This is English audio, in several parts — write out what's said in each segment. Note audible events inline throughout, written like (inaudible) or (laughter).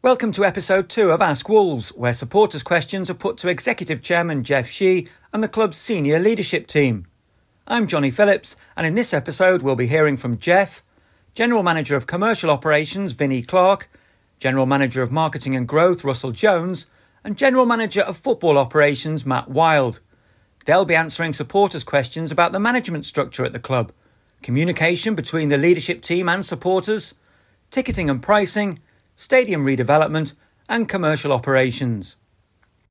Welcome to episode two of Ask Wolves, where supporters' questions are put to Executive Chairman Jeff Shi and the club's senior leadership team. I'm Johnny Phillips, and in this episode, we'll be hearing from Jeff, General Manager of Commercial Operations Vinnie Clark, General Manager of Marketing and Growth Russell Jones, and General Manager of Football Operations Matt Wild. They'll be answering supporters' questions about the management structure at the club, communication between the leadership team and supporters, ticketing and pricing, stadium redevelopment, and commercial operations.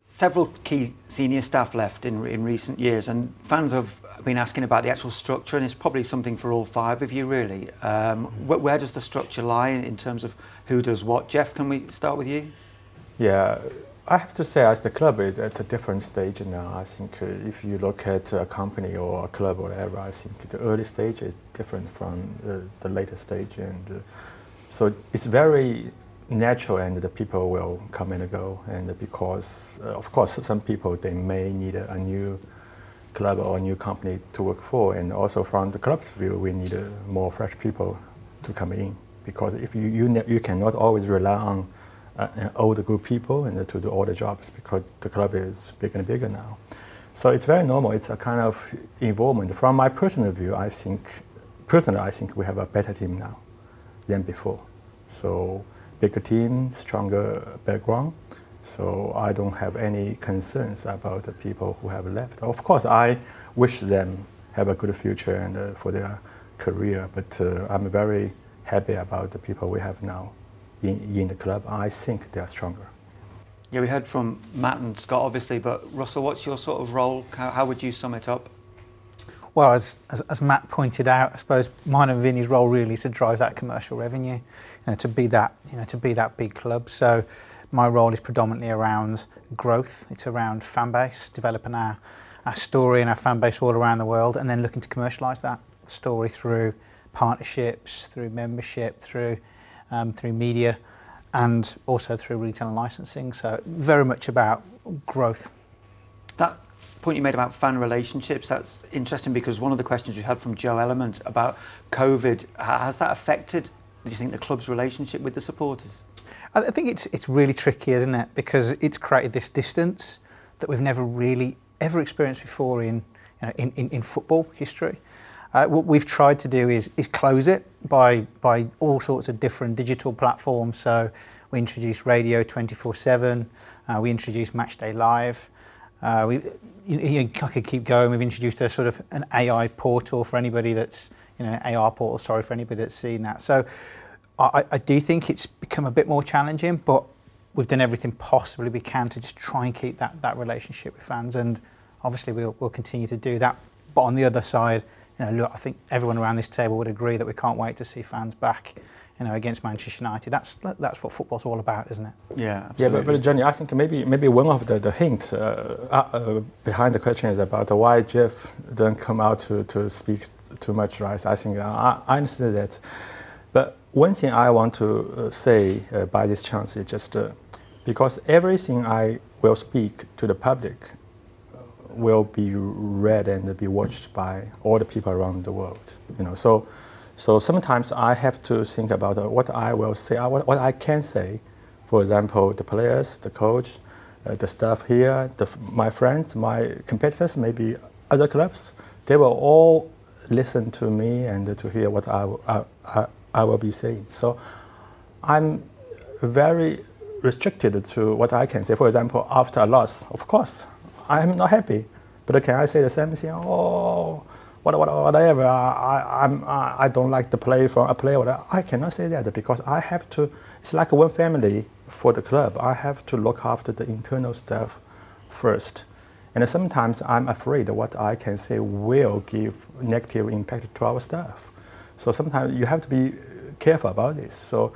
Several key senior staff left in, in recent years, and fans have been asking about the actual structure, and it's probably something for all five of you, really. Um, wh- where does the structure lie in, in terms of who does what? Jeff, can we start with you? Yeah, I have to say, as the club is at a different stage now. I think uh, if you look at a company or a club or whatever, I think the early stage is different from uh, the later stage, and uh, so it's very natural, and the people will come and go. And because, uh, of course, some people they may need a, a, new club or a new company to work for, and also from the club's view, we need uh, more fresh people to come in. Because if you you, ne- you cannot always rely on uh, older group people and to do all the jobs because the club is bigger and bigger now. So it's very normal. It's a kind of involvement. From my personal view, I think, personally, I think we have a better team now than before. So bigger team, stronger background. So I don't have any concerns about the people who have left. Of course, I wish them have a good future and uh, for their career, but uh, I'm very happy about the people we have now in, in the club. I think they are stronger. Yeah, we heard from Matt and Scott, obviously, but Russell, what's your sort of role? How, how would you sum it up? Well, as, as, as, Matt pointed out, I suppose mine and Vinny's role really is to drive that commercial revenue, you know, to be that, you know, to be that big club. So my role is predominantly around growth. It's around fan base, developing our, our story and our fan base all around the world, and then looking to commercialise that story through partnerships, through membership, through um, through media, and also through retail and licensing. So very much about growth. That point you made about fan relationships, that's interesting because one of the questions we had from Joe Element about COVID, has that affected, do you think, the club's relationship with the supporters? I think it's, it's really tricky, isn't it? Because it's created this distance that we've never really ever experienced before in, you know, in, in, in football history. Uh, what we've tried to do is, is close it by, by all sorts of different digital platforms. So we introduced radio 24 7, uh, we introduced Matchday Live, uh, we, you, I could keep going. We've introduced a sort of an AI portal for anybody that's, you know, AR portal, sorry, for anybody that's seen that. So I, I do think it's become a bit more challenging, but we've done everything possibly we can to just try and keep that, that relationship with fans. And obviously we'll, we'll continue to do that. But on the other side, you know, look, I think everyone around this table would agree that we can't wait to see fans back you know, against Manchester United. That's that's what football's all about, isn't it? Yeah, absolutely. yeah. But, but Johnny, I think maybe maybe one of the, the hints uh, uh, behind the question is about why Jeff didn't come out to, to speak too much, right? I think uh, I, I understand that, but one thing I want to uh, say uh, by this chance is just uh, because everything I will speak to the public will be read and be watched by all the people around the world. You know, so so sometimes I have to think about uh, what I will say, uh, what, I can say. For example, the players, the coach, uh, the staff here, the, my friends, my competitors, maybe other clubs, they will all listen to me and to hear what I, I, I, I will be saying. So I'm very restricted to what I can say. For example, after a loss, of course, I'm not happy. But can I say the same thing? Oh, whatever. I, I'm, I don't like the play from a player. Whatever. I cannot say that because I have to. It's like one family for the club. I have to look after the internal stuff first. And sometimes I'm afraid what I can say will give negative impact to our staff. So sometimes you have to be careful about this. So,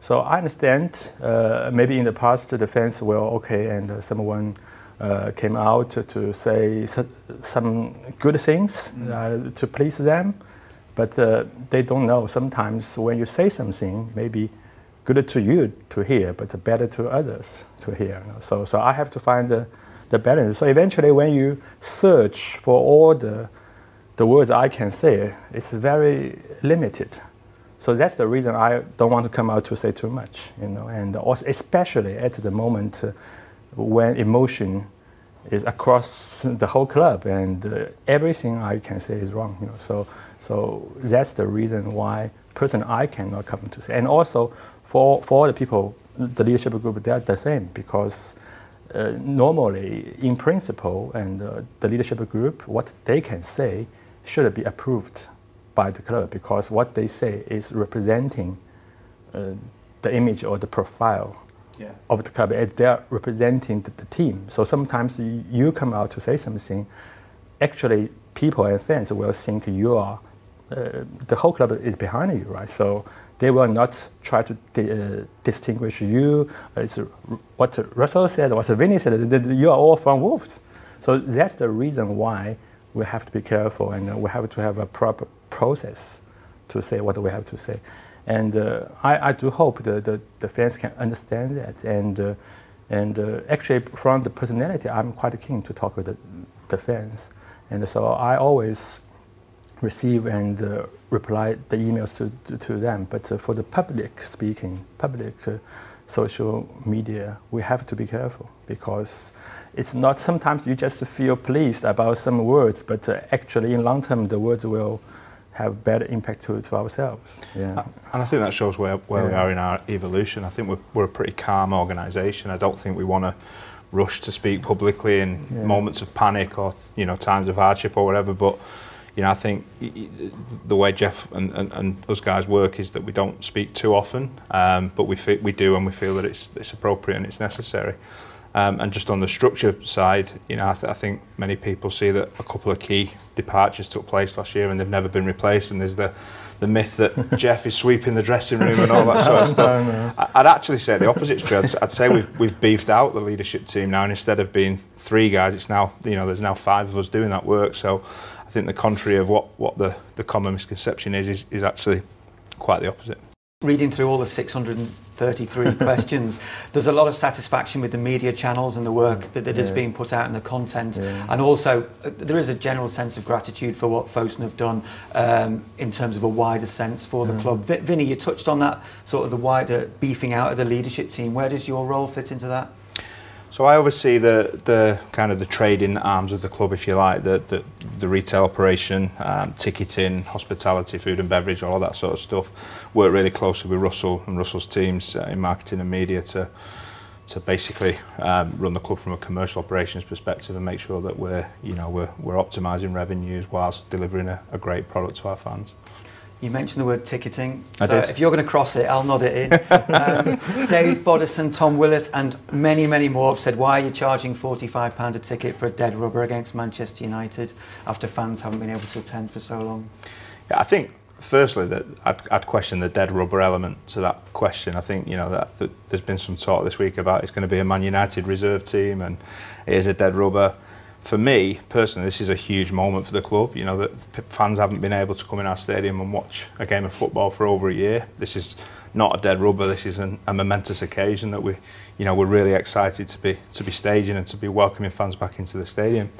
so I understand. Uh, maybe in the past the fans were okay, and uh, someone uh, came out to, say some good things mm. uh, to please them, but uh, they don't know. Sometimes when you say something, maybe good to you to hear, but better to others to hear. You know? So, so I have to find the, the balance. So eventually, when you search for all the the words I can say, it's very limited. so that's the reason I don't want to come out to say too much, you know, and also especially at the moment uh, when emotion is across the whole club and uh, everything I can say is wrong, you know. So, so that's the reason why person I cannot come to say. And also for, for the people, the leadership group, they're the same because uh, normally in principle and uh, the leadership group, what they can say should be approved by the club because what they say is representing uh, the image or the profile yeah. of the club as they're representing the, the, team. So sometimes you, you come out to say something, actually people and fans will think you are uh, the whole club is behind you, right? So they will not try to uh, distinguish you. It's what Russell said, what Vinny said, you are all from Wolves. So that's the reason why we have to be careful and we have to have a proper process to say what we have to say. And uh, I, I, do hope the, the, the, fans can understand that. And, uh, and uh, actually, from the personality, I'm quite keen to talk with the, the fans. And so I always receive and uh, reply the emails to, to, to them. But uh, for the public speaking, public uh, social media, we have to be careful because it's not sometimes you just feel pleased about some words, but actually in long term, the words will have better impact to, to ourselves. Yeah. And I think that shows where, where yeah. we are in our evolution. I think we're, we're a pretty calm organisation. I don't think we want to rush to speak publicly in yeah. moments of panic or you know times of hardship or whatever. But you know, I think the way Jeff and, and, and us guys work is that we don't speak too often, um, but we we do and we feel that it's it's appropriate and it's necessary. Um, and just on the structure side, you know, I, th- I think many people see that a couple of key departures took place last year and they've never been replaced. And there's the the myth that (laughs) Jeff is sweeping the dressing room and all that sort of (laughs) stuff. no, no. I'd actually say the opposite's true. I'd, I'd say we've we've beefed out the leadership team now, and instead of being three guys, it's now you know there's now five of us doing that work. So I think the contrary of what what the the common misconception is is, is actually quite the opposite reading through all the 633 (laughs) questions, there's a lot of satisfaction with the media channels and the work that, that yeah. is being put out and the content. Yeah. And also, uh, there is a general sense of gratitude for what Fosun have done um, in terms of a wider sense for the mm. club. V- Vinny, you touched on that sort of the wider beefing out of the leadership team. Where does your role fit into that? So I oversee the, the kind of the trading arms of the club, if you like, the, the, the retail operation, um, ticketing, hospitality, food and beverage, all that sort of stuff. Work really closely with Russell and Russell's teams uh, in marketing and media to to basically um, run the club from a commercial operations perspective and make sure that we're you know we're, we're optimizing revenues whilst delivering a, a great product to our fans. You mentioned the word ticketing. I so did. if you're going to cross it, I'll nod it in. um, (laughs) Dave Bodison, Tom Willett, and many, many more have said, why are you charging £45 a ticket for a dead rubber against Manchester United after fans haven't been able to attend for so long? Yeah, I think firstly that I'd, I'd question the dead rubber element to that question. I think you know that, that there's been some talk this week about it's going to be a Man United reserve team and it is a dead rubber for me personally, this is a huge moment for the club. You know that fans haven't been able to come in our stadium and watch a game of football for over a year. This is not a dead rubber. This is an, a momentous occasion that we, you know, we're really excited to be to be staging and to be welcoming fans back into the stadium.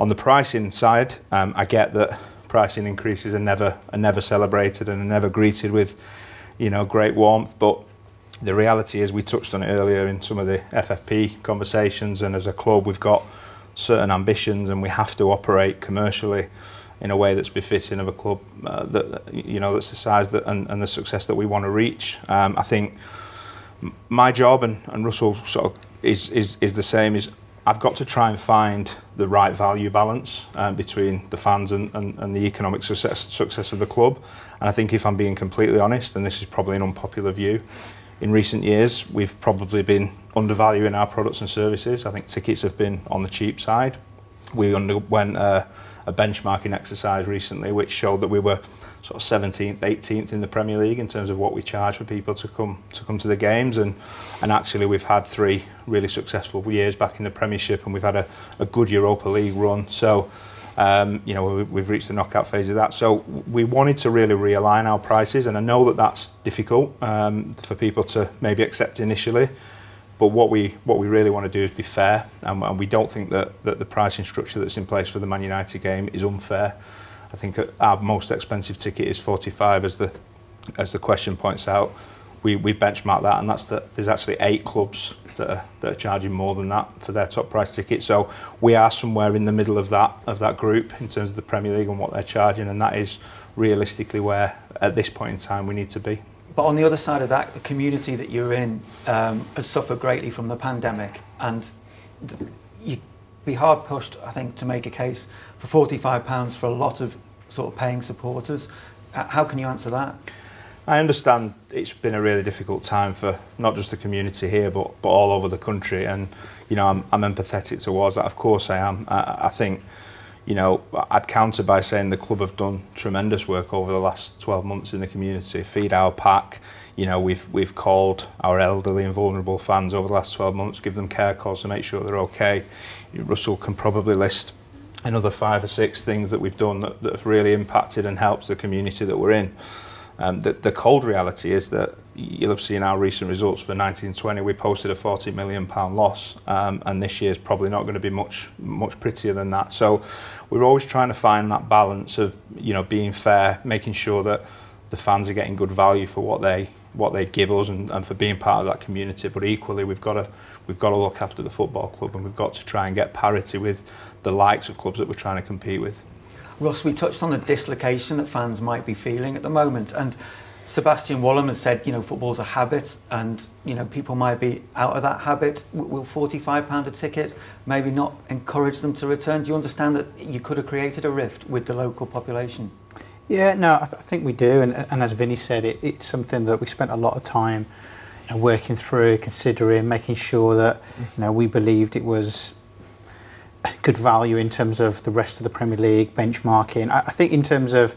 On the pricing side, um, I get that pricing increases are never are never celebrated and are never greeted with, you know, great warmth. But the reality is, we touched on it earlier in some of the FFP conversations, and as a club, we've got certain ambitions and we have to operate commercially in a way that's befitting of a club uh, that you know that's the size that, and, and the success that we want to reach. Um, I think my job and, and Russell sort of is, is is the same. Is I've got to try and find the right value balance um, between the fans and, and, and the economic success success of the club. And I think if I'm being completely honest, and this is probably an unpopular view, in recent years, we've probably been undervaluing our products and services. I think tickets have been on the cheap side. We underwent a, a benchmarking exercise recently, which showed that we were sort of 17th, 18th in the Premier League in terms of what we charge for people to come to come to the games, and and actually we've had three really successful years back in the Premiership, and we've had a, a good Europa League run. So um, you know, we've reached the knockout phase of that. So we wanted to really realign our prices, and I know that that's difficult um, for people to maybe accept initially. But what we what we really want to do is be fair, and, and we don't think that, that the pricing structure that's in place for the Man United game is unfair. I think our most expensive ticket is 45 as the as the question points out, we we benchmark that, and that's that. There's actually eight clubs that are, that are charging more than that for their top price ticket. So we are somewhere in the middle of that of that group in terms of the Premier League and what they're charging, and that is realistically where at this point in time we need to be. But on the other side of that, the community that you're in um, has suffered greatly from the pandemic, and th- you'd be hard pushed, I think, to make a case for £45 for a lot of sort of paying supporters. Uh, how can you answer that? I understand it's been a really difficult time for not just the community here, but but all over the country, and you know I'm, I'm empathetic towards that. Of course, I am. I, I think you know, I'd counter by saying the club have done tremendous work over the last 12 months in the community. Feed our pack, you know, we've we've called our elderly and vulnerable fans over the last 12 months, give them care calls to make sure they're okay. Russell can probably list another five or six things that we've done that, that have really impacted and helped the community that we're in. Um, the, the cold reality is that you'll have seen our recent results for 1920. We posted a 40 million pound loss, um, and this year is probably not going to be much much prettier than that. So we're always trying to find that balance of you know being fair, making sure that the fans are getting good value for what they what they give us and, and for being part of that community. But equally, we've got to we've got to look after the football club, and we've got to try and get parity with the likes of clubs that we're trying to compete with. Ross, we touched on the dislocation that fans might be feeling at the moment, and Sebastian Wallum has said, you know, football's a habit, and you know, people might be out of that habit. Will forty-five pound a ticket maybe not encourage them to return? Do you understand that you could have created a rift with the local population? Yeah, no, I, th- I think we do, and, and as Vinny said, it, it's something that we spent a lot of time you know, working through, considering, making sure that you know we believed it was good value in terms of the rest of the Premier League benchmarking. I, I think in terms of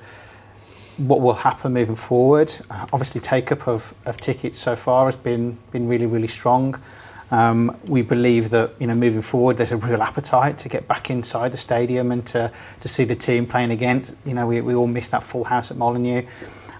what will happen moving forward, uh, obviously take up of, of tickets so far has been been really really strong. Um, we believe that you know moving forward, there's a real appetite to get back inside the stadium and to, to see the team playing again. You know, we, we all missed that full house at Molineux.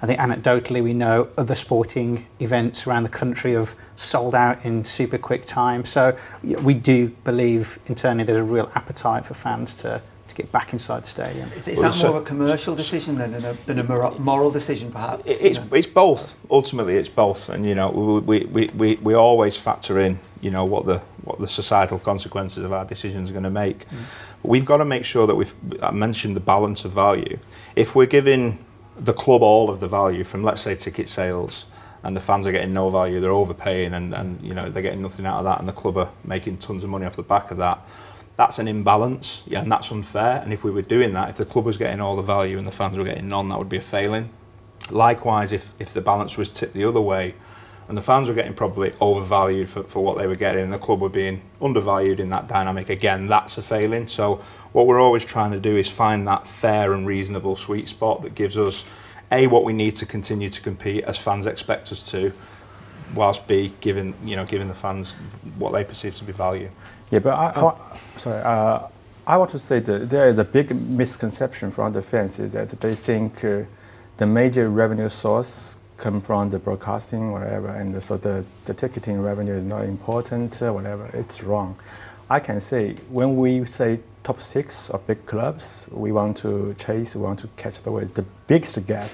I think anecdotally we know other sporting events around the country have sold out in super quick time. So you know, we do believe internally there's a real appetite for fans to, to get back inside the stadium. Is, is that more of a commercial decision than a, than a moral decision, perhaps? It's, it's both. Ultimately, it's both. And, you know, we, we, we, we always factor in, you know, what the, what the societal consequences of our decisions are going to make. Mm. We've got to make sure that we've, I mentioned the balance of value. If we're giving the club all of the value from, let's say, ticket sales, and the fans are getting no value, they're overpaying, and, and you know they're getting nothing out of that, and the club are making tons of money off the back of that. That's an imbalance, yeah, and that's unfair. And if we were doing that, if the club was getting all the value and the fans were getting none, that would be a failing. Likewise, if, if the balance was tipped the other way, and the fans were getting probably overvalued for, for what they were getting, and the club were being undervalued in that dynamic, again, that's a failing. So what we're always trying to do is find that fair and reasonable sweet spot that gives us a what we need to continue to compete as fans expect us to whilst b giving you know giving the fans what they perceive to be value. Yeah but i, I sorry uh, i want to say that there is a big misconception from the fans is that they think uh, the major revenue source come from the broadcasting whatever and so the, the ticketing revenue is not important uh, whatever. It's wrong i can say when we say top six of big clubs we want to chase, we want to catch up with. The biggest gap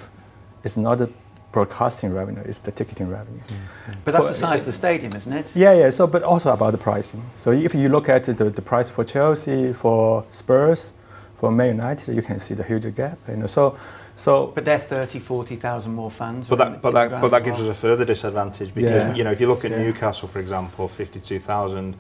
is not the broadcasting revenue, it's the ticketing revenue. Mm-hmm. But that's For, the size of the stadium, isn't it? Yeah, yeah. So, but also about the pricing. So if you look at the, the price for Chelsea, for Spurs, for Man United, you can see the huge gap. You know, so. So, but they're 30, 40,000 more fans. But that, but that, but that gives well. us a further disadvantage because yeah. you know if you look at yeah. Newcastle, for example, 52,000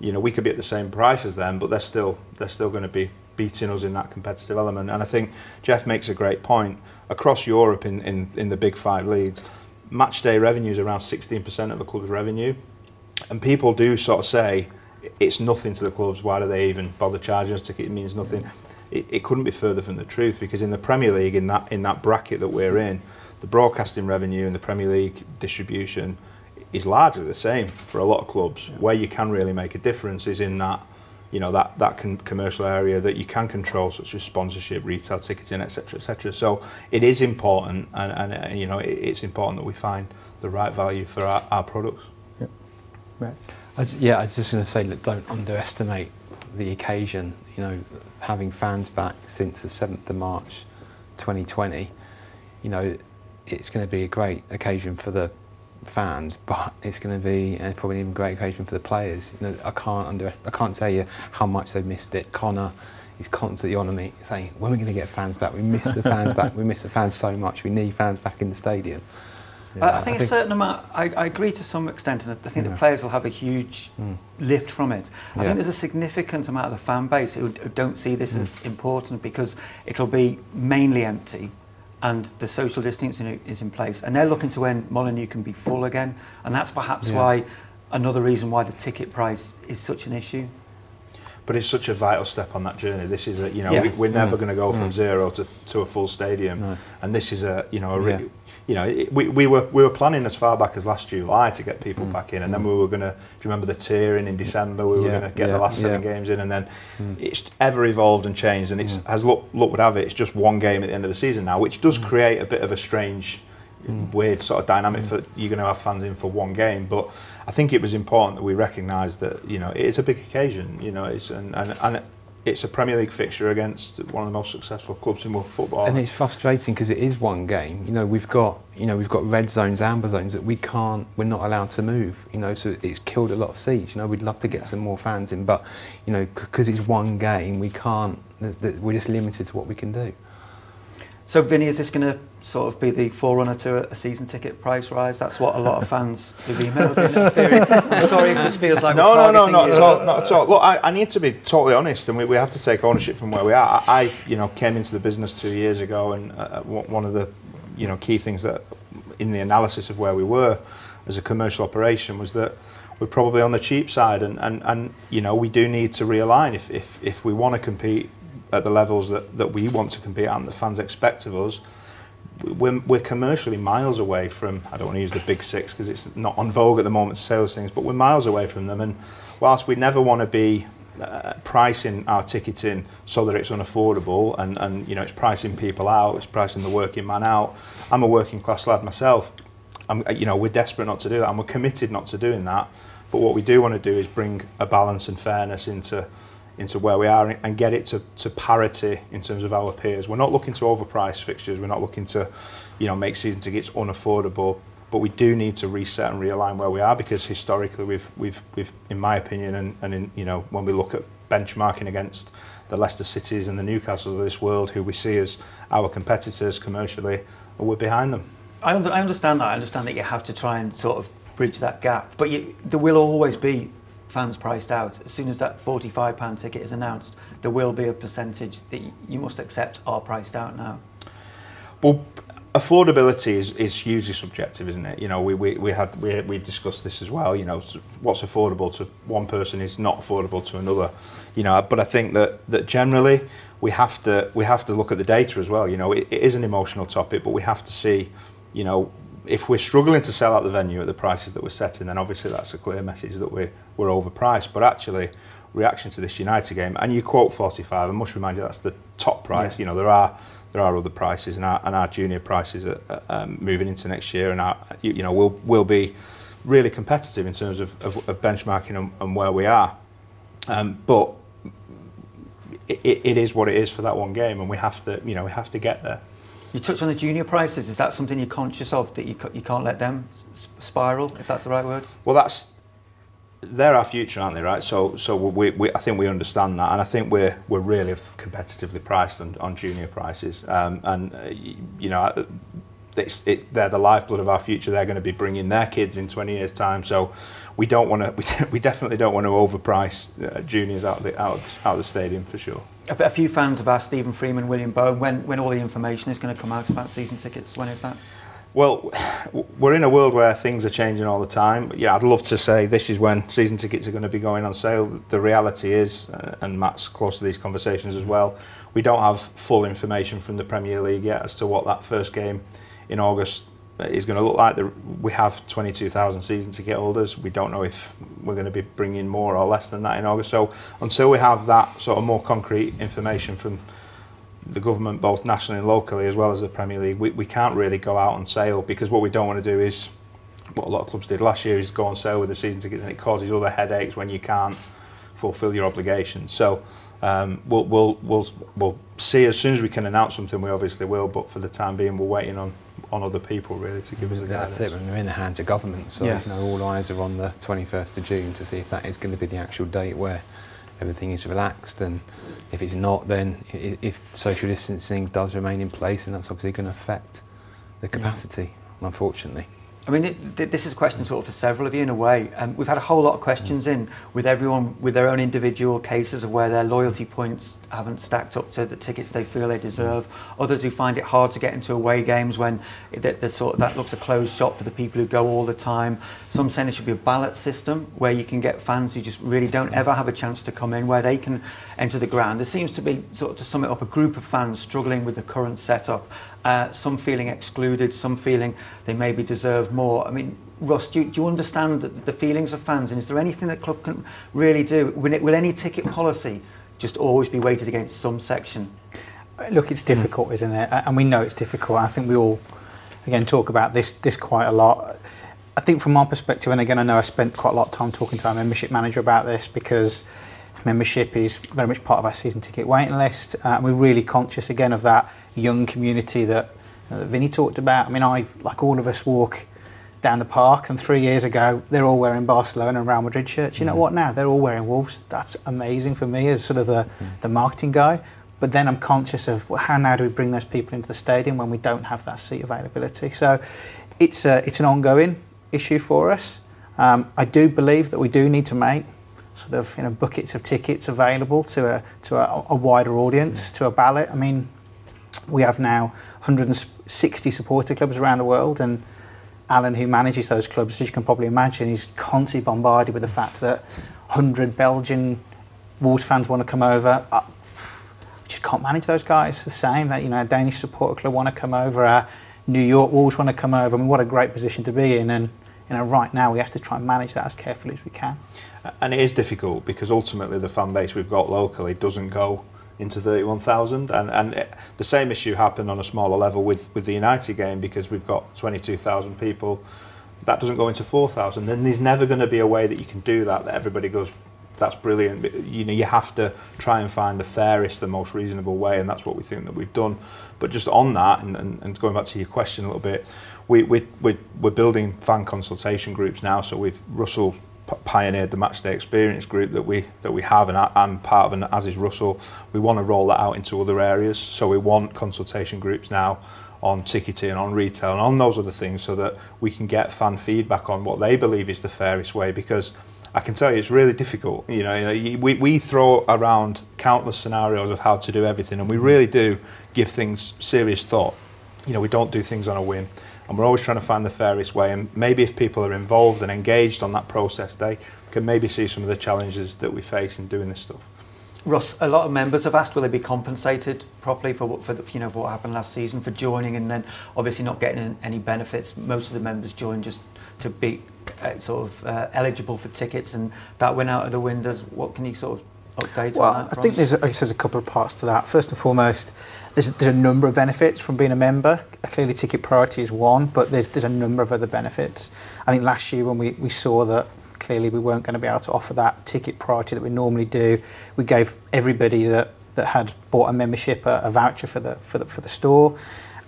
you know, we could be at the same price as them, but they're still they're still going to be beating us in that competitive element. And I think Jeff makes a great point. Across Europe, in, in, in the big five leagues, match day revenue is around 16% of a club's revenue. And people do sort of say, it's nothing to the clubs, why do they even bother charging us ticket? It means nothing. It, it couldn't be further from the truth because in the Premier League, in that, in that bracket that we're in, the broadcasting revenue and the Premier League distribution is largely the same for a lot of clubs. Yeah. Where you can really make a difference is in that, you know, that that con- commercial area that you can control, such as sponsorship, retail ticketing, etc., etc. So it is important, and, and, and you know, it, it's important that we find the right value for our, our products. Yeah, right. I, yeah, I was just going to say, look, don't underestimate the occasion. You know, having fans back since the seventh of March, 2020. You know, it's going to be a great occasion for the fans, but it's going to be and probably an even great occasion for the players. You know, I can't underest- I can't tell you how much they've missed it. Conor is constantly on me saying, "When are we going to get fans back? We miss the fans back. We miss the fans so much. We need fans back in the stadium." I, I think a certain amount. I, I agree to some extent, and I think Yeah. the players will have a huge Mm. lift from it. I Yeah. think there's a significant amount of the fan base who, who don't see this Mm. as important because it'll be mainly empty, and the social distancing is in place, and they're looking to when Molineux can be full again, and that's perhaps Yeah. why another reason why the ticket price is such an issue. But it's such a vital step on that journey. This is a, you know, Yeah. we, we're never Mm. going to go from Mm. zero to, to a full stadium, No. and this is a, you know, a re-. You know, it, we, we were we were planning as far back as last July to get people Mm. back in, and then Mm. we were going to. Do you remember the tiering in December? We were Yeah, going to get yeah, the last seven yeah. games in, and then Mm. it's ever evolved and changed, and it's Mm. as luck, luck would have it, it's just one game at the end of the season now, which does create a bit of a strange, Mm. weird sort of dynamic Mm. for you're going to have fans in for one game, but. I think it was important that we recognised that you know it is a big occasion. You know, it's and, and, and it's a Premier League fixture against one of the most successful clubs in world football. And it's frustrating because it is one game. You know, we've got you know we've got red zones, amber zones that we can't, we're not allowed to move. You know, so it's killed a lot of seats. You know, we'd love to get some more fans in, but you know, because it's one game, we can't. th- th- We're just limited to what we can do. So, Vinny, is this going to sort of be the forerunner to a, season ticket price rise? That's what a lot of fans have emailed in theory. I'm sorry if this feels like no, no, no, not you. at all, not at all. Look, I, I need to be totally honest, and we, we have to take ownership from where we are. I, I you know, came into the business two years ago, and uh, one one of the, you know, key things that in the analysis of where we were as a commercial operation was that we're probably on the cheap side, and, and, and you know, we do need to realign if, if, if we want to compete at the levels that, that we want to compete at and the fans expect of us. We're, we're commercially miles away from, I don't want to use the big six because it's not on vogue at the moment to say those things, but we're miles away from them. And whilst we never want to be uh, pricing our ticketing so that it's unaffordable and, and you know it's pricing people out, it's pricing the working man out. I'm a working class lad myself. I'm, you know, we're desperate not to do that and we're committed not to doing that. But what we do want to do is bring a balance and fairness into into where we are and get it to, to parity in terms of our peers. We're not looking to overprice fixtures. We're not looking to, you know, make season tickets unaffordable. But we do need to reset and realign where we are because historically we've we've we've in my opinion and, and in you know when we look at benchmarking against the Leicester Cities and the Newcastles of this world who we see as our competitors commercially, we're behind them. I, I understand that. I understand that you have to try and sort of bridge that gap. But you, there will always be fans priced out. As soon as that £45 ticket is announced, there will be a percentage that you must accept are priced out now. Well, affordability is, is hugely subjective, isn't it? You know, we, we, we had we, we've discussed this as well. You know, what's affordable to one person is not affordable to another. You know, but I think that that generally we have to we have to look at the data as well. You know, it, it is an emotional topic, but we have to see, you know, if we're struggling to sell out the venue at the prices that we're setting, then obviously that's a clear message that we're we're overpriced. But actually, reaction to this United game, and you quote 45, I must remind you that's the top price. Yeah. You know, there are there are other prices, and our, and our junior prices are um, moving into next year, and our, you, you know will will be really competitive in terms of, of, of benchmarking and, and where we are. Um, but it it is what it is for that one game, and we have to you know we have to get there. You touched on the junior prices. Is that something you're conscious of that you, you can't let them spiral, if that's the right word? Well, that's they're our future, aren't they? Right. So, so we, we I think we understand that, and I think we're we're really competitively priced on, on junior prices. Um, and uh, you know, it, they're the lifeblood of our future. They're going to be bringing their kids in 20 years' time. So, we don't want to. (laughs) We, we definitely don't want to overprice uh, juniors out of the out, out of the stadium for sure. A, a few fans have asked Stephen Freeman, William Bowen, when, when all the information is going to come out about season tickets. When is that? Well, we're in a world where things are changing all the time. Yeah, I'd love to say this is when season tickets are going to be going on sale. The reality is, uh, and Matt's close to these conversations as well, we don't have full information from the Premier League yet as to what that first game in August is going to look like. The- We have 22,000 season ticket holders. We don't know if we're going to be bringing more or less than that in August. So until we have that sort of more concrete information from the government, both nationally and locally, as well as the Premier League, we, we can't really go out on sale because what we don't want to do is what a lot of clubs did last year is go on sale with the season tickets and it causes other headaches when you can't fulfil your obligations. So um, we'll, we'll, we'll, we'll see as soon as we can announce something, we obviously will, but for the time being, we're waiting on on other people really to give us the guidance. That's it. When we're in the hands of government, so Yeah. you know, all eyes are on the 21st of June to see if that is going to be the actual date where everything is relaxed, and if it's not, then if social distancing does remain in place, and that's obviously going to affect the capacity, unfortunately. I mean, th- th- this is a question sort of for several of you in a way. Um, we've had a whole lot of questions in with everyone with their own individual cases of where their loyalty points haven't stacked up to the tickets they feel they deserve. Others who find it hard to get into away games when that, the sort of, that looks a closed shop for the people who go all the time. Some saying there should be a ballot system where you can get fans who just really don't ever have a chance to come in, where they can enter the ground. There seems to be, sort of to sum it up, a group of fans struggling with the current setup. Uh, some feeling excluded, some feeling they maybe deserve more. I mean, Ross, do you, do you understand the, the feelings of fans? And is there anything that club can really do? Will, it, will any ticket policy just always be weighted against some section? Look, it's difficult, isn't it? And we know it's difficult. I think we all, again, talk about this this quite a lot. I think from our perspective, and again, I know I spent quite a lot of time talking to our membership manager about this because membership is very much part of our season ticket waiting list. Uh, and we're really conscious again of that young community that, uh, that Vinny talked about. I mean, I, like all of us, walk down the park, and three years ago, they're all wearing Barcelona and Real Madrid shirts. You know what? Now they're all wearing Wolves. That's amazing for me as sort of the, the marketing guy. But then I'm conscious of well, how now do we bring those people into the stadium when we don't have that seat availability? So it's a, it's an ongoing issue for us. Um, I do believe that we do need to make sort of you know buckets of tickets available to a to a, a wider audience, to a ballot. I mean, we have now 160 supporter clubs around the world, and Alan, who manages those clubs, as you can probably imagine, is constantly bombarded with the fact that 100 Belgian Wolves fans want to come over. We just can't manage those guys. The same that you know, a Danish supporter club want to come over. Uh, New York Wolves want to come over. I mean, what a great position to be in, and you know, right now we have to try and manage that as carefully as we can. And it is difficult because ultimately the fan base we've got locally doesn't go into 31,000 and, and it, the same issue happened on a smaller level with, with the United game because we've got 22,000 people. That doesn't go into 4,000 then there's never going to be a way that you can do that that everybody goes that's brilliant. You know you have to try and find the fairest the most reasonable way and that's what we think that we've done. But just on that and, and, and going back to your question a little bit we, we, we, we're building fan consultation groups now so we've Russell pioneered the matchday experience group that we that we have and I, I'm part of and as is Russell we want to roll that out into other areas. So we want consultation groups now on ticketing on retail and on those other things so that we can get fan feedback on what they believe is the fairest way because I can tell you it's really difficult you know, you know we, we throw around countless scenarios of how to do everything and we really do give things serious thought. You know we don't do things on a whim and we're always trying to find the fairest way and maybe if people are involved and engaged on that process they can maybe see some of the challenges that we face in doing this stuff Ross, a lot of members have asked will they be compensated properly for what, for the, you know for what happened last season for joining and then obviously not getting any benefits. Most of the members joined just to be uh, sort of uh, eligible for tickets, and that went out of the windows. What can you sort of update Well, on that? I think there's, I guess there's a couple of parts to that. First and foremost, there's, there's a number of benefits from being a member. Clearly, ticket priority is one, but there's there's a number of other benefits. I think last year when we, we saw that clearly we weren't going to be able to offer that ticket priority that we normally do, we gave everybody that, that had bought a membership a, a voucher for the for the for the store.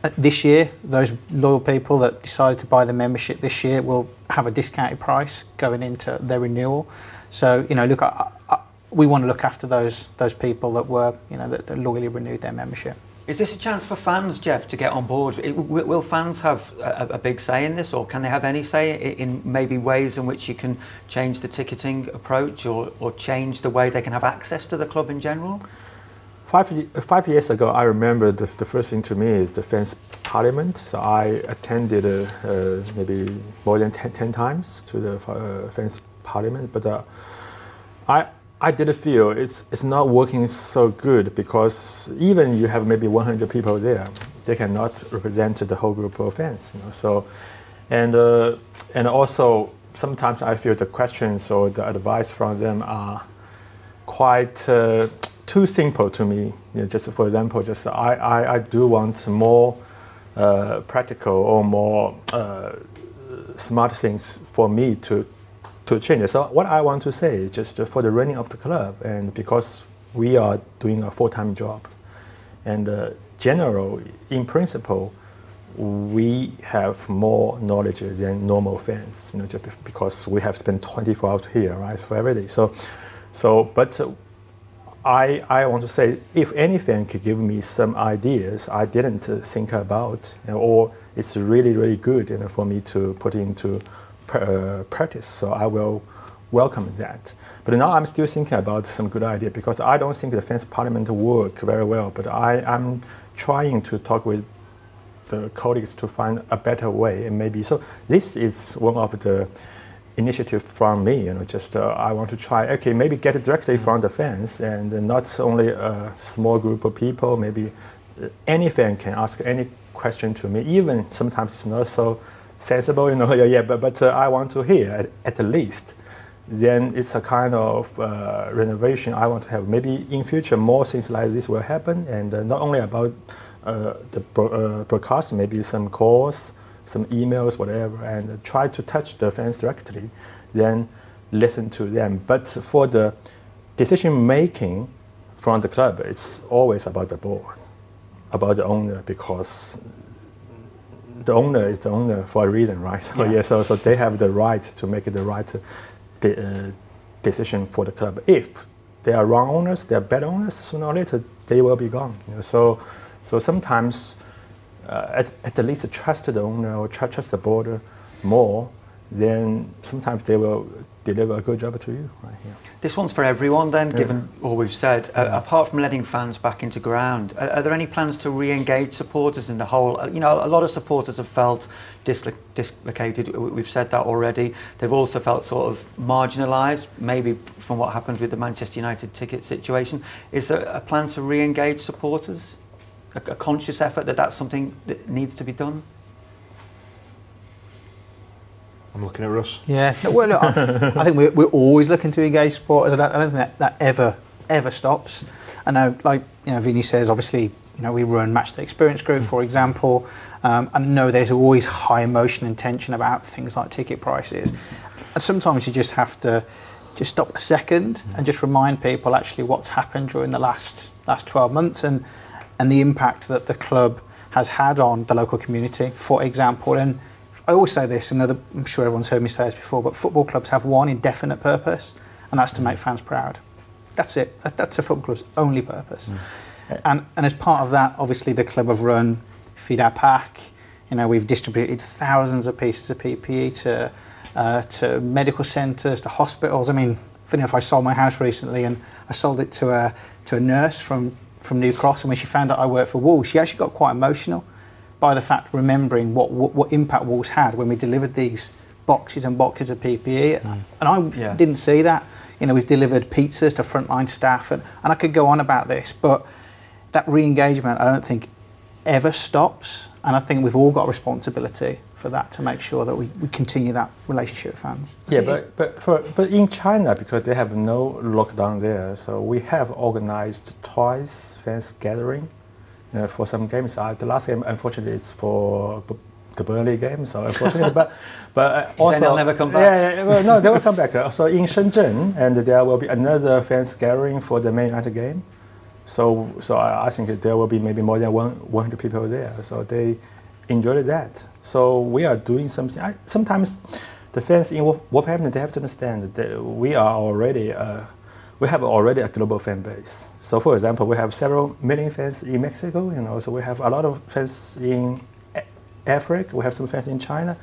Uh, this year, those loyal people that decided to buy the membership this year will have a discounted price going into their renewal. So, you know, look, I, I, we want to look after those those people that were, you know, that, that loyally renewed their membership. Is this a chance for fans, Jeff, to get on board? It- Will, will fans have a, a big say in this, or can they have any say i- in maybe ways in which you can change the ticketing approach, or, or change the way they can have access to the club in general? Five, five years ago, I remember the, the first thing to me is the fans parliament. So I attended uh, uh, maybe more than 10, 10 times to the uh, fans parliament, but uh, I, I did feel it's, it's not working so good because even you have maybe 100 people there, they cannot represent the whole group of fans. You know? So, and, uh, and also sometimes I feel the questions or the advice from them are quite uh, too simple to me. You know, just for example, just I, I, I do want more uh, practical or more uh, smart things for me to to change. So what I want to say is just for the running of the club, and because we are doing a full-time job, and uh, general in principle, we have more knowledge than normal fans, you know, just because we have spent 24 hours here, right, for every day. So, so, but uh, I, I want to say, if any fan could give me some ideas I didn't think about, you know, or it's really, really good you know, for me to put into uh, practice, so I will welcome that. But now I'm still thinking about some good idea because I don't think the fans parliament work very well, but I am trying to talk with the colleagues to find a better way and maybe so this is one of the initiative from me you know just uh, i want to try okay maybe get it directly from the fans and not only a small group of people maybe uh, any fan can ask any question to me even sometimes it's not so sensible you know (laughs) yeah, yeah but, but uh, i want to hear at, at least then it's a kind of uh, renovation I want to have. Maybe in future more things like this will happen, and uh, not only about uh, the uh, broadcast, maybe some calls, some emails, whatever, and try to touch the fans directly, then listen to them. But for the decision making from the club, it's always about the board, about the owner, because the owner is the owner for a reason, right? So yeah, yeah so, so they have the right to make the right de- uh, decision for the club. If they are wrong owners, they are bad owners, sooner or later they will be gone. You know? So so sometimes, uh, at, at the least, trust the owner or trust the board more, then sometimes they will deliver a good job to you. Right here. This one's for everyone then, yeah. given all we've said. Uh, apart from letting fans back into ground, are, are, there any plans to re-engage supporters in the whole? Uh, you know, a lot of supporters have felt dislo- dislocated. We've said that already. They've also felt sort of marginalised, maybe from what happened with the Manchester United ticket situation. Is there a plan to re-engage supporters? a, a conscious effort that that's something that needs to be done? I'm looking at Russ. Yeah, well, look, I, think we're, we're, always looking to engage supporters. I don't, I don't think that, that ever ever stops. I know, like you know, Vinny says, obviously, you know, we run Matchday Experience Group, for example. Um, I know there's always high emotion and tension about things like ticket prices, and sometimes you just have to just stop a second and just remind people actually what's happened during the last last 12 months and and the impact that the club has had on the local community, for example. And I always say this, and I'm sure everyone's heard me say this before, but football clubs have one indefinite purpose, and that's to make fans proud. That's it. That's a football club's only purpose. Mm. And, and as part of that, obviously, the club have run Feed Our Pack. You know, we've distributed thousands of pieces of PPE to, uh, to medical centres, to hospitals. I mean, funny enough, I sold my house recently and I sold it to a, to a nurse from from New Cross, and when she found out I worked for Wolves, she actually got quite emotional by the fact remembering what, what, what impact Wolves had when we delivered these boxes and boxes of PPE. Mm. And I yeah. didn't see that. You know, we've delivered pizzas to frontline staff, and, and I could go on about this, but that re engagement, I don't think ever stops. And I think we've all got a responsibility for that to make sure that we, we continue that relationship with fans. Yeah, but but for, but in China because they have no lockdown there, so we have organized twice fans gathering know, for some games. Uh, the last game, unfortunately, is for the Burnley game, so unfortunately, but (laughs) but uh, also they'll never come back. Yeah, yeah well, no, they will come back. Uh, so in Shenzhen, and there will be another fans gathering for the Man United game. So so I, I think there will be maybe more than one 100 people there. So they enjoyed that. So we are doing something. I, sometimes the fans in Wolverhampton they have to understand that we are already uh, we have already a global fan base. So for example, we have several million fans in Mexico, and also we have a lot of fans in Africa. We have some fans in China.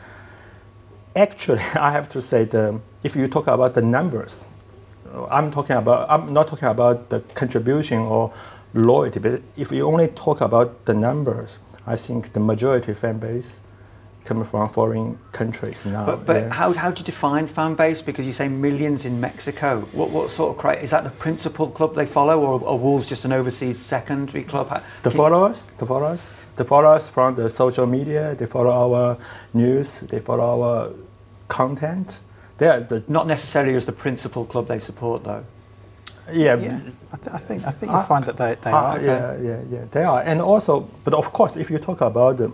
Actually, (laughs) I have to say that if you talk about the numbers, I'm talking about I'm not talking about the contribution or loyalty, but if you only talk about the numbers, I think the majority fan base coming from foreign countries now. But, but yeah. how, how do you define fan base? Because you say millions in Mexico. What, what sort of is that the principal club they follow, or are Wolves just an overseas secondary club? The followers, the followers, the followers from the social media. They follow our news. They follow our content. They are the, not necessarily as the principal club they support, though. Yeah, yeah. I, th- I, think I think you uh, find that they, they uh, are. Yeah, yeah, yeah, they are. And also, but of course, if you talk about the,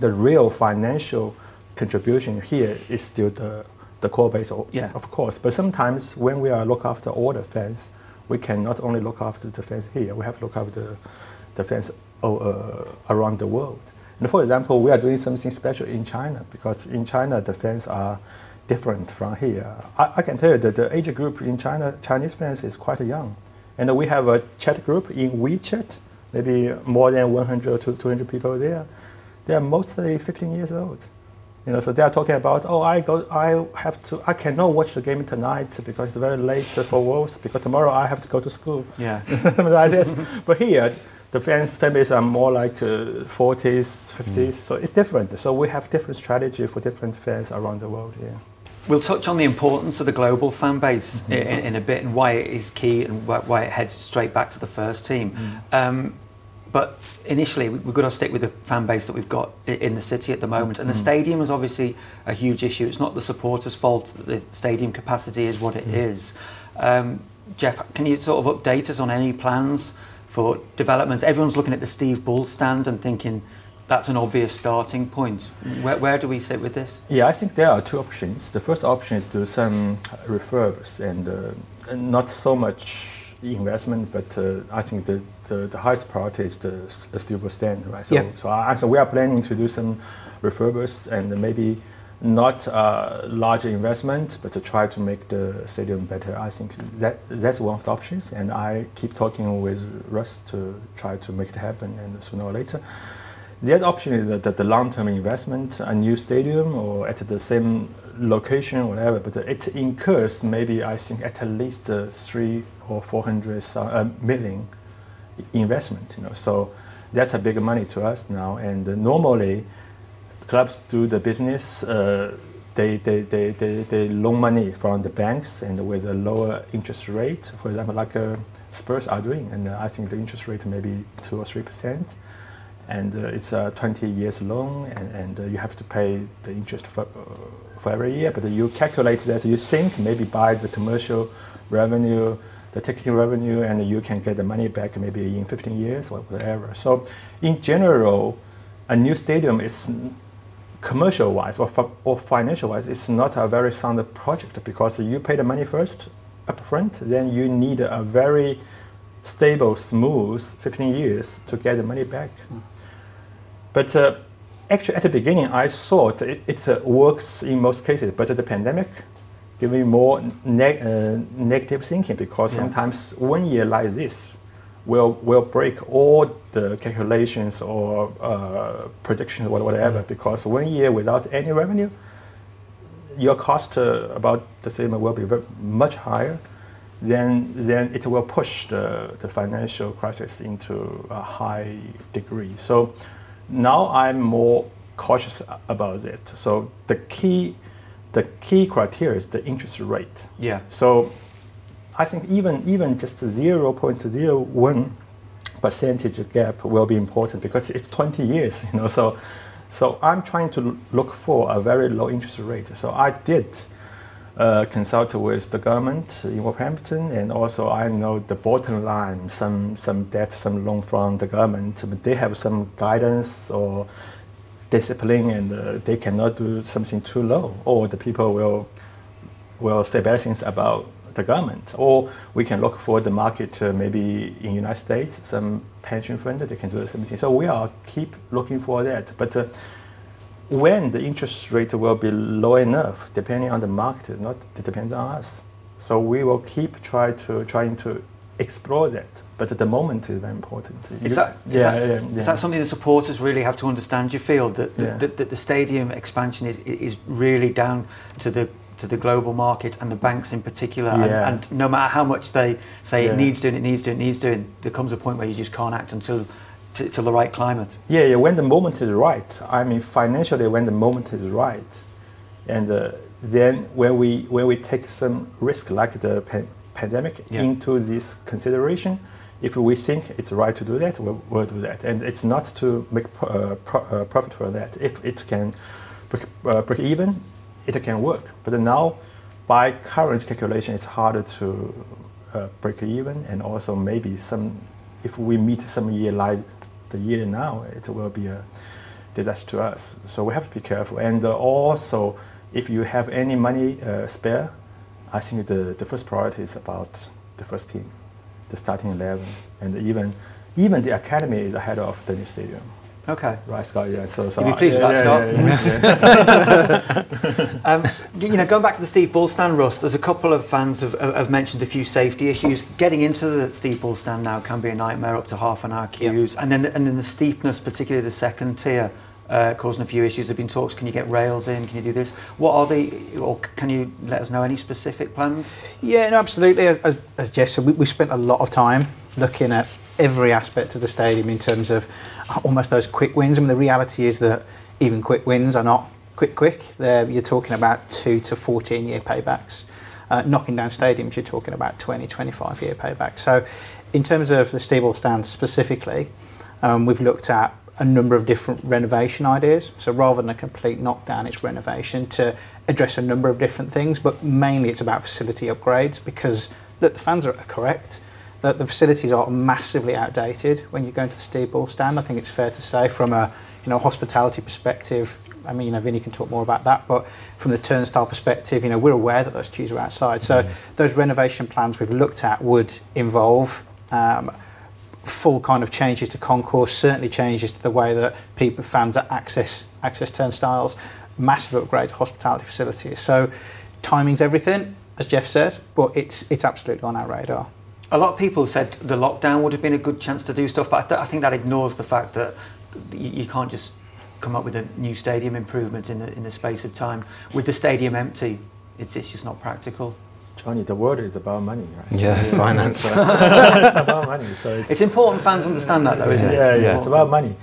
the real financial contribution here is still the the core base, of, yeah. of course. But sometimes when we are look after all the fans, we can not only look after the fans here, we have to look after the, the fans uh, around the world. And for example, we are doing something special in China because in China the fans are different from here. I, I can tell you that the age group in China, Chinese fans is quite young. And we have a chat group in WeChat, maybe more than 100 to 200 people there. They are mostly 15 years old. You know, so they are talking about, oh, I go, I have to, I cannot watch the game tonight because it's very late for Wolves because tomorrow I have to go to school. Yeah. (laughs) But here, the fans families are more like uh, 40s, 50s, so it's different. So we have different strategy for different fans around the world. Yeah. We'll touch on the importance of the global fan base in, in a bit and why it is key and why, why it heads straight back to the first team. Um, but initially, we- we've got to stick with the fan base that we've got in the city at the moment. And the stadium is obviously a huge issue. It's not the supporters' fault that the stadium capacity is what it is. Um, Jeff, can you sort of update us on any plans for developments? Everyone's looking at the Steve Bull stand and thinking that's an obvious starting point. Where, where do we sit with this? Yeah, I think there are two options. The first option is to some refurbs and, uh, and not so much investment, but uh, I think the, the, the highest priority is the s- steel stand, right? So, Yeah. so, I, we are planning to do some refurbs and maybe not uh, large investment, but to try to make the stadium better. I think that that's one of the options, and I keep talking with Russ to try to make it happen, and sooner or later. The other option is that, the long-term investment, a new stadium or at the same location, whatever, but it incurs maybe I think at least uh, three or four hundred uh, million investment. You know, so that's a big money to us now. And uh, normally, clubs do the business. Uh, they, they, they, they, they loan money from the banks and with a lower interest rate, for example, like uh, Spurs are doing. And uh, I think the interest rate may be two or three percent and uh, it's a 20 years loan and, and uh, you have to pay the interest for, uh, for every year but you calculate that you think maybe by the commercial revenue the ticketing revenue and you can get the money back maybe in 15 years or whatever. So in general a new stadium is commercial wise or, fi- or financial wise it's not a very sound project because you pay the money first upfront then you need a very stable smooth 15 years to get the money back. But uh, actually, at the beginning, I thought it, it uh, works in most cases, but the pandemic me more neg- uh, negative thinking because Yeah. sometimes one year like this will will break all the calculations or uh, predictions or whatever. Because one year without any revenue, your cost uh, about the same will be very, much higher. Then, then it will push the, the financial crisis into a high degree. So now I'm more cautious about it. So the key, the key criteria is the interest rate. Yeah. So I think even even just 0.01 percentage gap will be important because it's 20 years, you know. So so I'm trying to look for a very low interest rate. So I did uh, consult with the government in Wolverhampton, and also I know the bottom line, some some debt, some loan from the government. But they have some guidance or discipline, and uh, they cannot do something too low, or the people will will say bad things about the government. Or we can look for the market, uh, maybe in United States, some pension fund that they can do the same thing. So we are keep looking for that, but. Uh, when the interest rate will be low enough, depending on the market, not it depends on us. So we will keep try to trying to explore that. But at the moment is very important. Is You- that, is, yeah, that, yeah, is that something the supporters really have to understand? You feel that the, Yeah. that, that the stadium expansion is, is really down to the to the global market and the banks in particular, and, Yeah. and no matter how much they say Yeah. it needs doing, it needs doing, it needs doing, there comes a point where you just can't act until t- till the right climate. Yeah, yeah, when the moment is right. I mean, financially, when the moment is right, and uh, then when we when we take some risk like the pan- pandemic Yeah. into this consideration, if we think it's right to do that, we'll, we'll do that. And it's not to make pro- uh, pro- uh, profit for that. If it can break, uh, break even, it can work. But now, by current calculation, it's harder to uh, break even, and also maybe some, if we meet some year like the year now, it will be a disaster to us. So we have to be careful. And uh, also, if you have any money uh, spare, I think the, the first priority is about the first team, the starting 11. And even, even the academy is ahead of the new stadium. Okay. Right, Scott. Yeah. So, so You'd be I- pleased with that, yeah, Scott? yeah, yeah, yeah. (laughs) Um, you know, going back to the Steve Bull stand, Russ, there's a couple of fans have, have mentioned a few safety issues. Getting into the Steve Bull stand now can be a nightmare, up to half an hour queues, and then and then the steepness, particularly the second tier, uh, causing a few issues. There've been talks. Can you get rails in? Can you do this? What are the? Or can you let us know any specific plans? Yeah, no, absolutely. As- As, Jess said, we, we spent a lot of time looking at every aspect of the stadium in terms of almost those quick wins. I mean, the reality is that even quick wins are not quick, quick. They're, you're talking about two to 14 year paybacks. Uh, knocking down stadiums, you're talking about 20, 25 year payback. So, in terms of the Steve Bull stand specifically, um, we've looked at a number of different renovation ideas. So rather than a complete knockdown, it's renovation to address a number of different things, but mainly it's about facility upgrades because look, the fans are correct that the facilities are massively outdated when you go into the Steve Bull stand. I think it's fair to say from a you know hospitality perspective. I mean, you know, Vinny can talk more about that, but from the turnstile perspective, you know, we're aware that those queues are outside. So those renovation plans we've looked at would involve um, full kind of changes to concourse, certainly changes to the way that people, fans access access turnstiles, massive upgrade to hospitality facilities. So timing's everything, as Jeff says, but it's it's absolutely on our radar. A lot of people said the lockdown would have been a good chance to do stuff, but I, th- I think that ignores the fact that you, you can't just come up with a new stadium improvement in the, in the space of time. With the stadium empty, it's, it's just not practical. Johnny, the world is about money, right? Yeah, So, (laughs) finance. so- it's about money. So it's, It's important fans understand that, though, isn't it? Yeah, It's yeah, it's about money.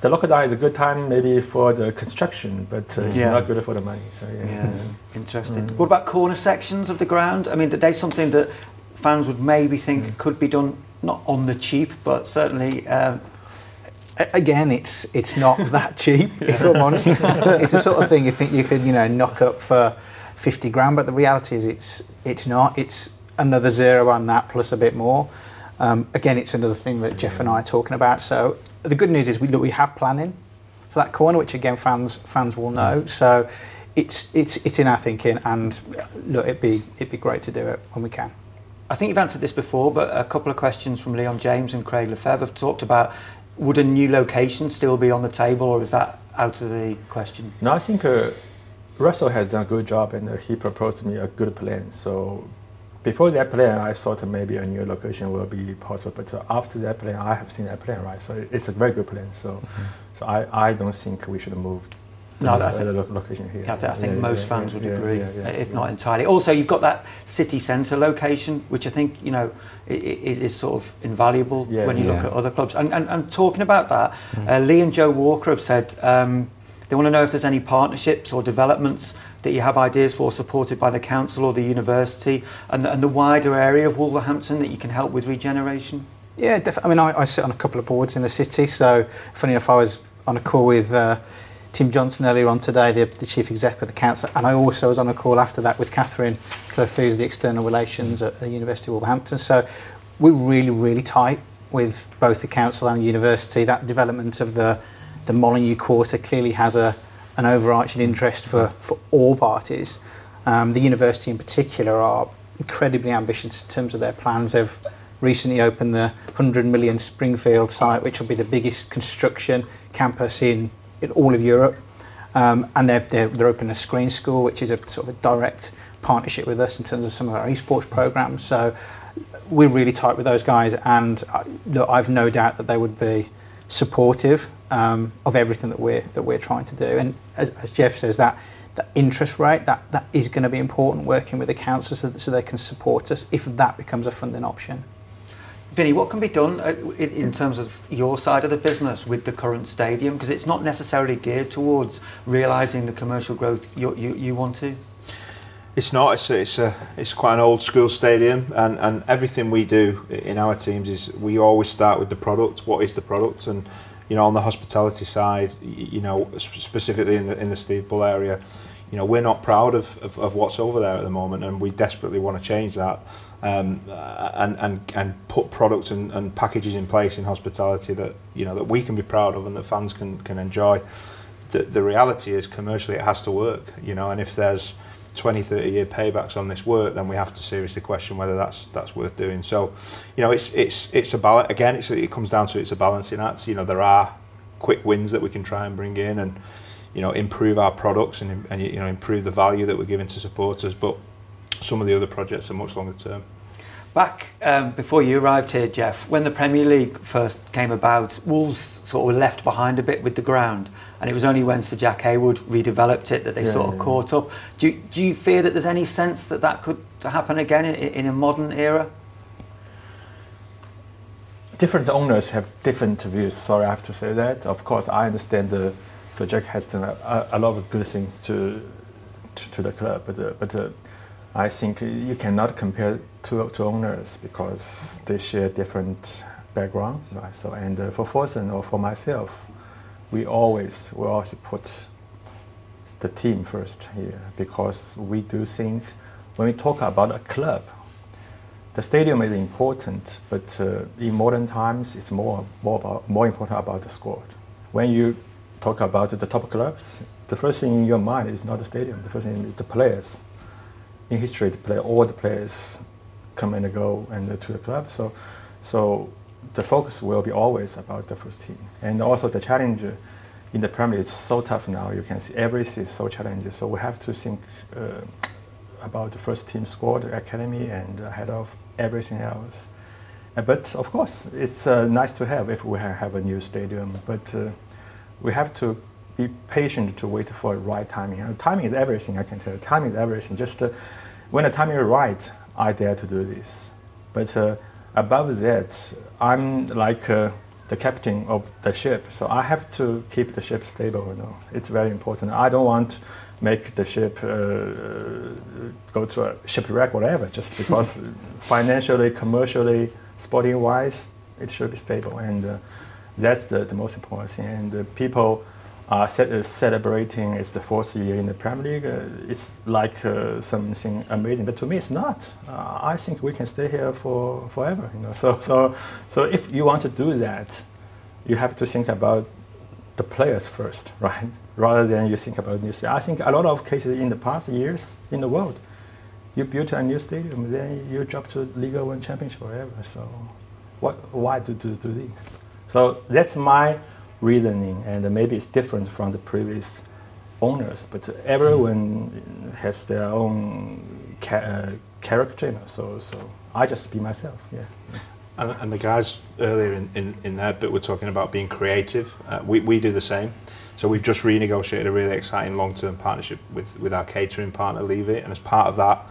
The lockdown is a good time maybe for the construction, but uh, it's Yeah. not good for the money. So yeah. Yeah, (laughs) interesting. What about corner sections of the ground? I mean, that there's something that fans would maybe think could be done not on the cheap, but certainly. Um, Again, it's it's not that cheap, if I'm honest. (laughs) it's the sort of thing you think you could, you know, knock up for 50 grand, but the reality is it's it's not. It's another zero on that plus a bit more. Um, again, it's another thing that Jeff and I are talking about. So the good news is we look, we have planning for that corner, which again fans fans will know. So it's it's it's in our thinking, and uh, look, it'd be it'd be great to do it when we can. I think you've answered this before, but a couple of questions from Leon James and Craig Lefebvre have talked about would a new location still be on the table, or is that out of the question? No, I think uh, Russell has done a good job and uh, he proposed me a good plan. So before that plan, I thought maybe a new location will be possible. But uh, after that plan, I have seen that plan, right? So it's a very good plan. So, so I, I don't think we should move No, I think- lo- location here. Yeah, I, th- I think Yeah, most yeah, fans would agree, if not entirely. Also, you've got that city centre location, which I think you know is, is sort of invaluable when you look at other clubs. And, and, and talking about that, uh, Lee and Joe Walker have said um, they want to know if there's any partnerships or developments that you have ideas for, supported by the council or the university, and, the- and the wider area of Wolverhampton that you can help with regeneration. Yeah, def- I mean, I, I sit on a couple of boards in the city. So, funny enough, I was on a call with uh, Tim Johnson earlier on today, the, the chief exec of the council, and I also was on a call after that with Catherine who's the external relations at the University of Wolverhampton. So, we're really, really tight with both the council and the university. That development of the the Molyneux Quarter clearly has a an overarching interest for, for all parties. Um, the university in particular are incredibly ambitious in terms of their plans. They've recently opened the 100 million Springfield site, which will be the biggest construction campus in, in all of Europe. Um, and they're, they're, they're opening a screen school, which is a sort of a direct partnership with us in terms of some of our esports programs. So we're really tight with those guys, and I, look, I've no doubt that they would be supportive um, of everything that we're that we're trying to do. And as, as Jeff says, that that interest rate that that is going to be important working with the council so, that, so they can support us if that becomes a funding option. Vinny, what can be done uh, in, in terms of your side of the business with the current stadium? Because it's not necessarily geared towards realising the commercial growth you, you, you want to. It's not. It's a, it's a it's quite an old school stadium, and, and everything we do in our teams is we always start with the product. What is the product? And you know, on the hospitality side, you know, specifically in the in the Steve Bull area, you know, we're not proud of, of, of what's over there at the moment, and we desperately want to change that. Um, and, and and put products and, and packages in place in hospitality that you know that we can be proud of and that fans can can enjoy. The, the reality is commercially it has to work, you know, and if there's 20, 30 year paybacks on this work, then we have to seriously question whether that's that's worth doing. So, you know, it's it's it's a balance. Again, it's, it comes down to it's a balancing act. You know, there are quick wins that we can try and bring in and you know improve our products and, and you know improve the value that we're giving to supporters. But some of the other projects are much longer term. Back um, before you arrived here, Jeff, when the Premier League first came about, Wolves sort of were left behind a bit with the ground, and it was only when Sir Jack Hayward redeveloped it that they Yeah, sort of yeah, caught up. Do you, do you fear that there's any sense that that could happen again in, in a modern era? different owners have different views. Sorry, I have to say that. Of course, I understand the Sir Jack has done a, a lot of good things to to, to the club, but uh, but uh, I think you cannot compare two, two owners because they share different backgrounds, right? So and uh, for Fosun or for myself, we always we always put the team first here because we do think when we talk about a club, the stadium is important, but uh, in modern times, it's more more about, more important about the squad. When you talk about the top clubs, the first thing in your mind is not the stadium. The first thing is the players. In history, the play, all the players come and go and to the club. So, so the focus will be always about the first team. And also the challenge in the Premier League is so tough now. You can see everything is so challenging. So we have to think uh, about the first team squad, academy, and ahead of everything else. Uh, but of course, it's uh, nice to have if we ha- have a new stadium. But uh, we have to be patient to wait for the right timing. And timing is everything. I can tell you, timing is everything. Just uh, when the timing is right, I dare to do this. But uh, above that, I'm like uh, the captain of the ship, so I have to keep the ship stable. You know, it's very important. I don't want make the ship uh, go to a shipwreck, whatever, just (laughs) because financially, commercially, sporting wise, it should be stable. And uh, that's the, the most important thing. And uh, people are ce- celebrating it's the fourth year in the Premier League. Uh, it's like uh, something amazing, but to me, it's not. Uh, I think we can stay here for forever. You know, (laughs) so so so if you want to do that, you have to think about the players first, (laughs) right? Rather than you think about new stadium. I think a lot of cases in the past years in the world, you built a new stadium, then you drop to Liga One Championship, forever. So, what? Why do do, do this? So that's my reasoning, and maybe it's different from the previous owners, but everyone has their own ca- uh, character. You know, so so I just be myself. Yeah. And, and the guys earlier in, in, in their bit were talking about being creative. Uh, we, we do the same. So we've just renegotiated a really exciting long-term partnership with, with our catering partner, Levy, and as part of that,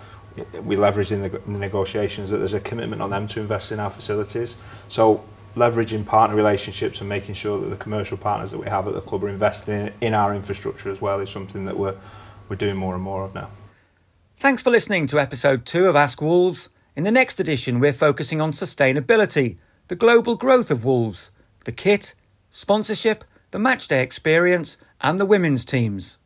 we leverage in the, in the negotiations that there's a commitment on them to invest in our facilities. So leveraging partner relationships and making sure that the commercial partners that we have at the club are investing in, our infrastructure as well is something that we're, we're doing more and more of now. Thanks for listening to episode two of Ask Wolves. In the next edition, we're focusing on sustainability, the global growth of Wolves, the kit, sponsorship, the matchday experience, and the women's teams.